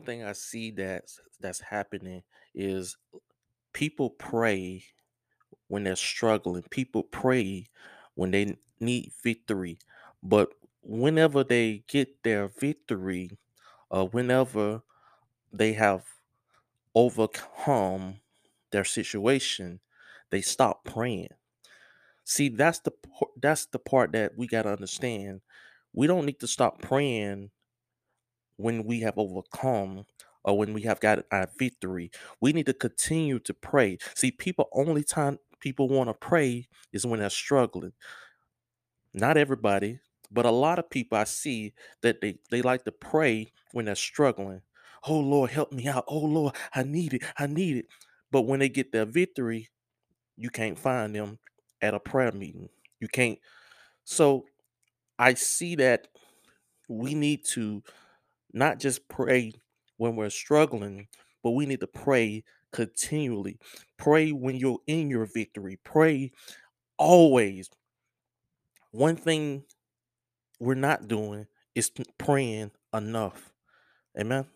one thing I see that's that's happening is people pray when they're struggling. People pray when they need victory. But whenever they get their victory, or whenever they have overcome their situation, they stop praying. See, that's the that's the part that we got to understand. We don't need to stop praying when we have overcome or when we have got our victory. We need to continue to pray. See, people only time people want to pray is when they're struggling. Not everybody, but a lot of people I see that they they like to pray when they're struggling. Oh Lord, help me out. Oh Lord, I need it. I need it. But when they get their victory, you can't find them at a prayer meeting. You can't. So I see that we need to not just pray when we're struggling, but we need to pray continually. Pray when you're in your victory. Pray always. One thing we're not doing is praying enough. Amen.